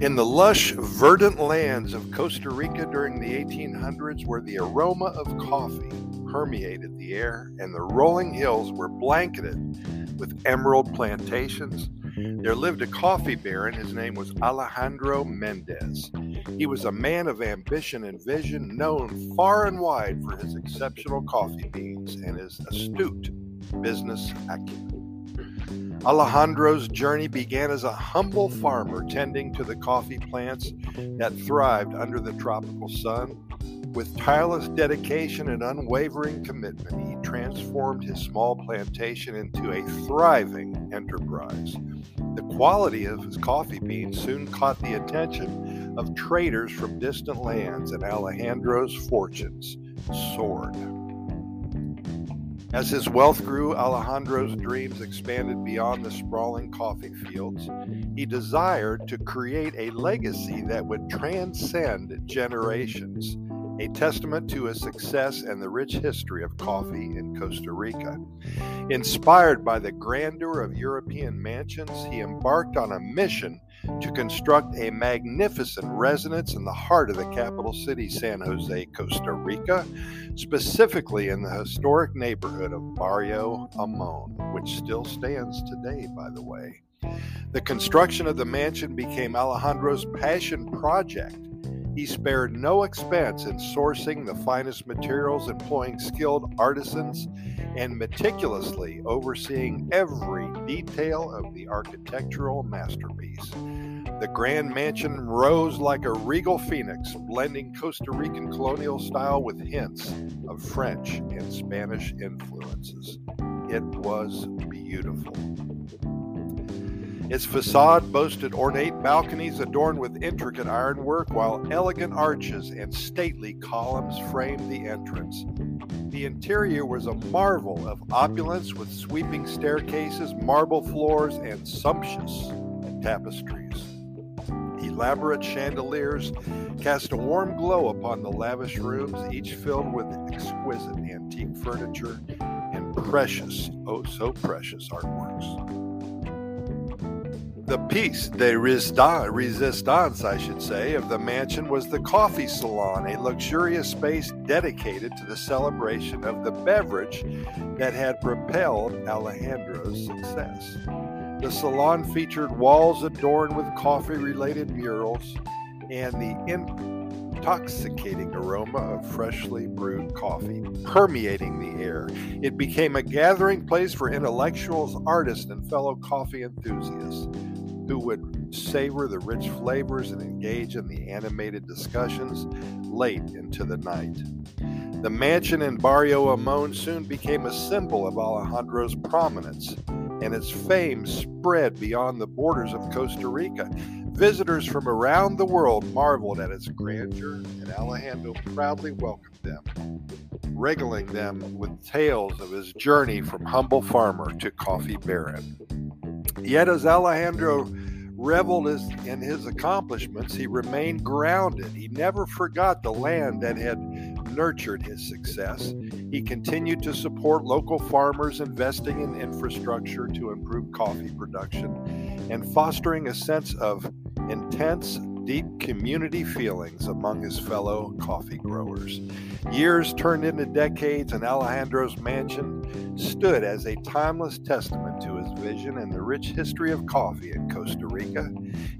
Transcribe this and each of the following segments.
In the lush, verdant lands of Costa Rica during the 1800s, where the aroma of coffee permeated the air and the rolling hills were blanketed with emerald plantations, there lived a coffee baron. His name was Alejandro Mendez. He was a man of ambition and vision, known far and wide for his exceptional coffee beans and his astute business acumen. Alejandro's journey began as a humble farmer tending to the coffee plants that thrived under the tropical sun. With tireless dedication and unwavering commitment, he transformed his small plantation into a thriving enterprise. The quality of his coffee beans soon caught the attention of traders from distant lands, and Alejandro's fortunes soared. As his wealth grew, Alejandro's dreams expanded beyond the sprawling coffee fields. He desired to create a legacy that would transcend generations, a testament to his success and the rich history of coffee in Costa Rica. Inspired by the grandeur of European mansions, he embarked on a mission to construct a magnificent residence in the heart of the capital city, San Jose, Costa Rica, specifically in the historic neighborhood of Barrio Amon, which still stands today, by the way. The construction of the mansion became Alejandro's passion project. He spared no expense in sourcing the finest materials, employing skilled artisans, and meticulously overseeing every detail of the architectural masterpiece. The grand mansion rose like a regal phoenix, blending Costa Rican colonial style with hints of French and Spanish influences. It was beautiful. Its facade boasted ornate balconies adorned with intricate ironwork, while elegant arches and stately columns framed the entrance. The interior was a marvel of opulence with sweeping staircases, marble floors, and sumptuous tapestries. Elaborate chandeliers cast a warm glow upon the lavish rooms, each filled with exquisite antique furniture and precious, oh so precious artworks. The piece de resistance, I should say, of the mansion was the coffee salon, a luxurious space dedicated to the celebration of the beverage that had propelled Alejandro's success. The salon featured walls adorned with coffee related murals and the intoxicating aroma of freshly brewed coffee permeating the air. It became a gathering place for intellectuals, artists, and fellow coffee enthusiasts who would savor the rich flavors and engage in the animated discussions late into the night. The mansion in Barrio Amon soon became a symbol of Alejandro's prominence, and its fame spread beyond the borders of Costa Rica. Visitors from around the world marveled at its grandeur, and Alejandro proudly welcomed them, regaling them with tales of his journey from humble farmer to coffee baron. Yet as Alejandro reveled in his accomplishments, he remained grounded. He never forgot the land that had nurtured his success. He continued to support local farmers, investing in infrastructure to improve coffee production and fostering a sense of intense deep community feelings among his fellow coffee growers. Years turned into decades, and Alejandro's mansion stood as a timeless testament to his vision and the rich history of coffee in Costa Rica.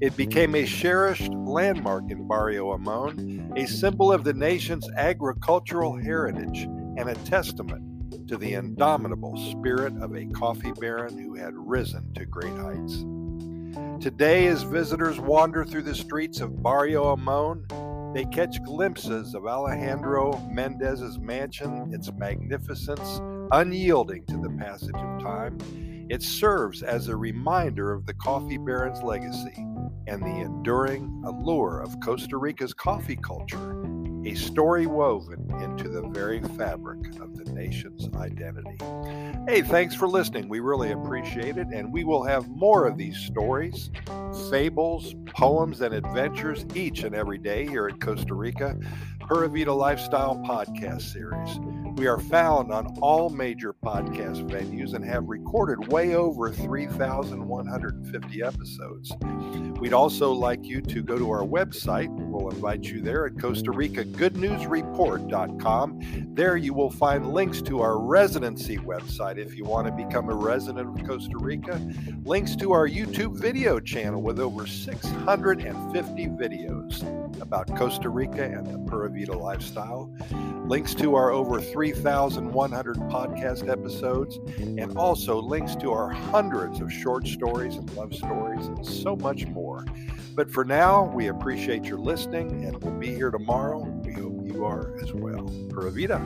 It became a cherished landmark in Barrio Amon, a symbol of the nation's agricultural heritage, and a testament to the indomitable spirit of a coffee baron who had risen to great heights. Today, as visitors wander through the streets of Barrio Amon, they catch glimpses of Alejandro Mendez's mansion, its magnificence, unyielding to the passage of time. It serves as a reminder of the coffee baron's legacy and the enduring allure of Costa Rica's coffee culture a story woven into the very fabric of the nation's identity. Hey, thanks for listening. We really appreciate it. And we will have more of these stories, fables, poems, and adventures each and every day here at Costa Rica Pura Vida Lifestyle Podcast Series. We are found on all major podcast venues and have recorded way over 3,150 episodes. We'd also like you to go to our website. We'll invite you there at Costa Rica GoodNewsReport.com. There you will find links to our residency website if you want to become a resident of Costa Rica, links to our YouTube video channel with over 650 videos about Costa Rica and the Pura Vida lifestyle, links to our over 3,100 podcast episodes, and also links to our hundreds of short stories and love stories and so much more. But for now, we appreciate your listening and we'll be here tomorrow. We hope you are as well. Pura Vida.